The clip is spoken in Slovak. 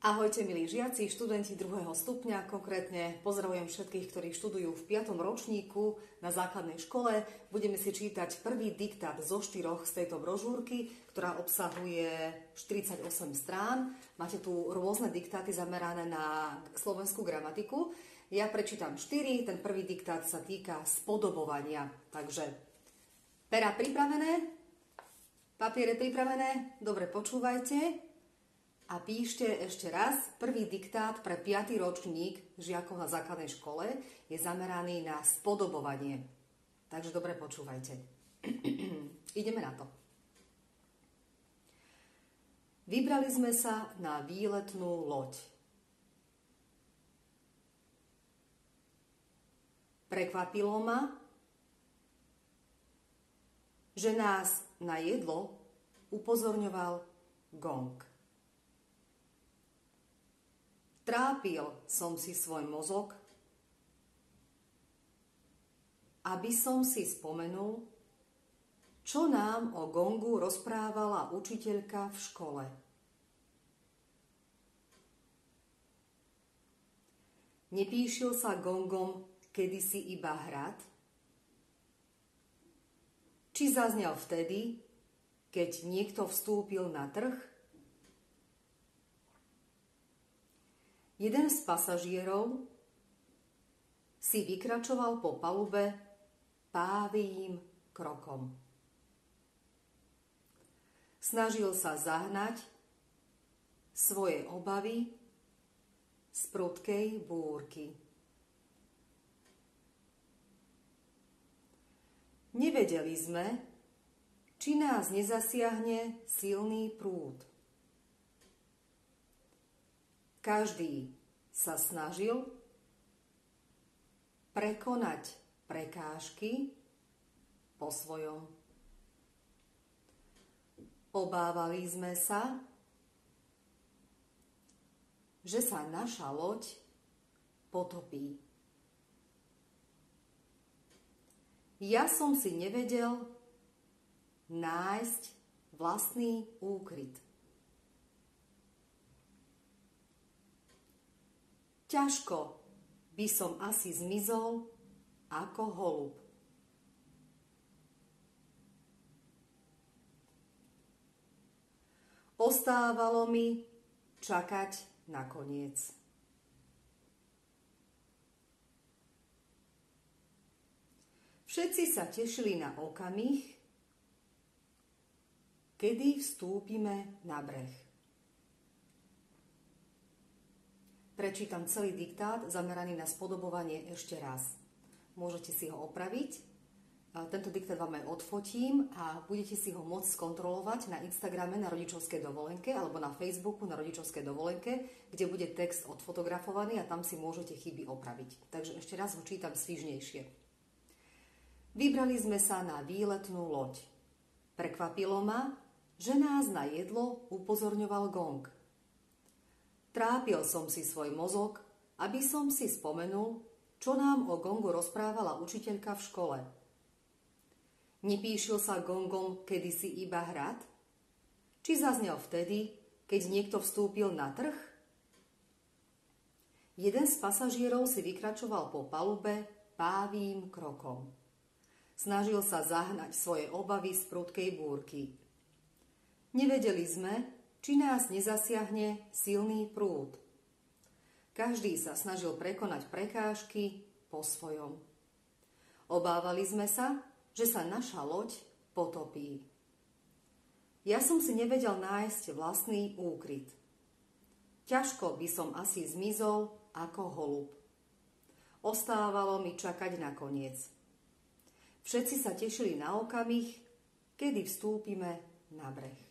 Ahojte milí žiaci, študenti druhého stupňa, konkrétne pozdravujem všetkých, ktorí študujú v 5. ročníku na základnej škole. Budeme si čítať prvý diktát zo štyroch z tejto brožúrky, ktorá obsahuje 48 strán. Máte tu rôzne diktáty zamerané na slovenskú gramatiku. Ja prečítam 4, ten prvý diktát sa týka spodobovania. Takže pera pripravené, papiere pripravené, dobre počúvajte a píšte ešte raz. Prvý diktát pre 5. ročník žiakov na základnej škole je zameraný na spodobovanie. Takže dobre počúvajte. Ideme na to. Vybrali sme sa na výletnú loď. Prekvapilo ma, že nás na jedlo upozorňoval gong. Trápil som si svoj mozog, aby som si spomenul, čo nám o gongu rozprávala učiteľka v škole. Nepíšil sa gongom kedysi iba hrad? Či zaznel vtedy, keď niekto vstúpil na trh Jeden z pasažierov si vykračoval po palube pávým krokom. Snažil sa zahnať svoje obavy z prudkej búrky. Nevedeli sme, či nás nezasiahne silný prúd. Každý sa snažil prekonať prekážky po svojom. Obávali sme sa, že sa naša loď potopí. Ja som si nevedel nájsť vlastný úkryt. Ťažko by som asi zmizol ako holub. Ostávalo mi čakať na koniec. Všetci sa tešili na okamih, kedy vstúpime na breh. Prečítam celý diktát zameraný na spodobovanie ešte raz. Môžete si ho opraviť. Tento diktát vám aj odfotím a budete si ho môcť skontrolovať na Instagrame na rodičovskej dovolenke alebo na Facebooku na rodičovskej dovolenke, kde bude text odfotografovaný a tam si môžete chyby opraviť. Takže ešte raz ho čítam svižnejšie. Vybrali sme sa na výletnú loď. Prekvapilo ma, že nás na jedlo upozorňoval gong – Trápil som si svoj mozog, aby som si spomenul, čo nám o gongu rozprávala učiteľka v škole. Nepíšil sa gongom kedysi iba hrad? Či zaznel vtedy, keď niekto vstúpil na trh? Jeden z pasažierov si vykračoval po palube pávým krokom. Snažil sa zahnať svoje obavy z prudkej búrky. Nevedeli sme, či nás nezasiahne silný prúd. Každý sa snažil prekonať prekážky po svojom. Obávali sme sa, že sa naša loď potopí. Ja som si nevedel nájsť vlastný úkryt. Ťažko by som asi zmizol ako holub. Ostávalo mi čakať na koniec. Všetci sa tešili na okamih, kedy vstúpime na breh.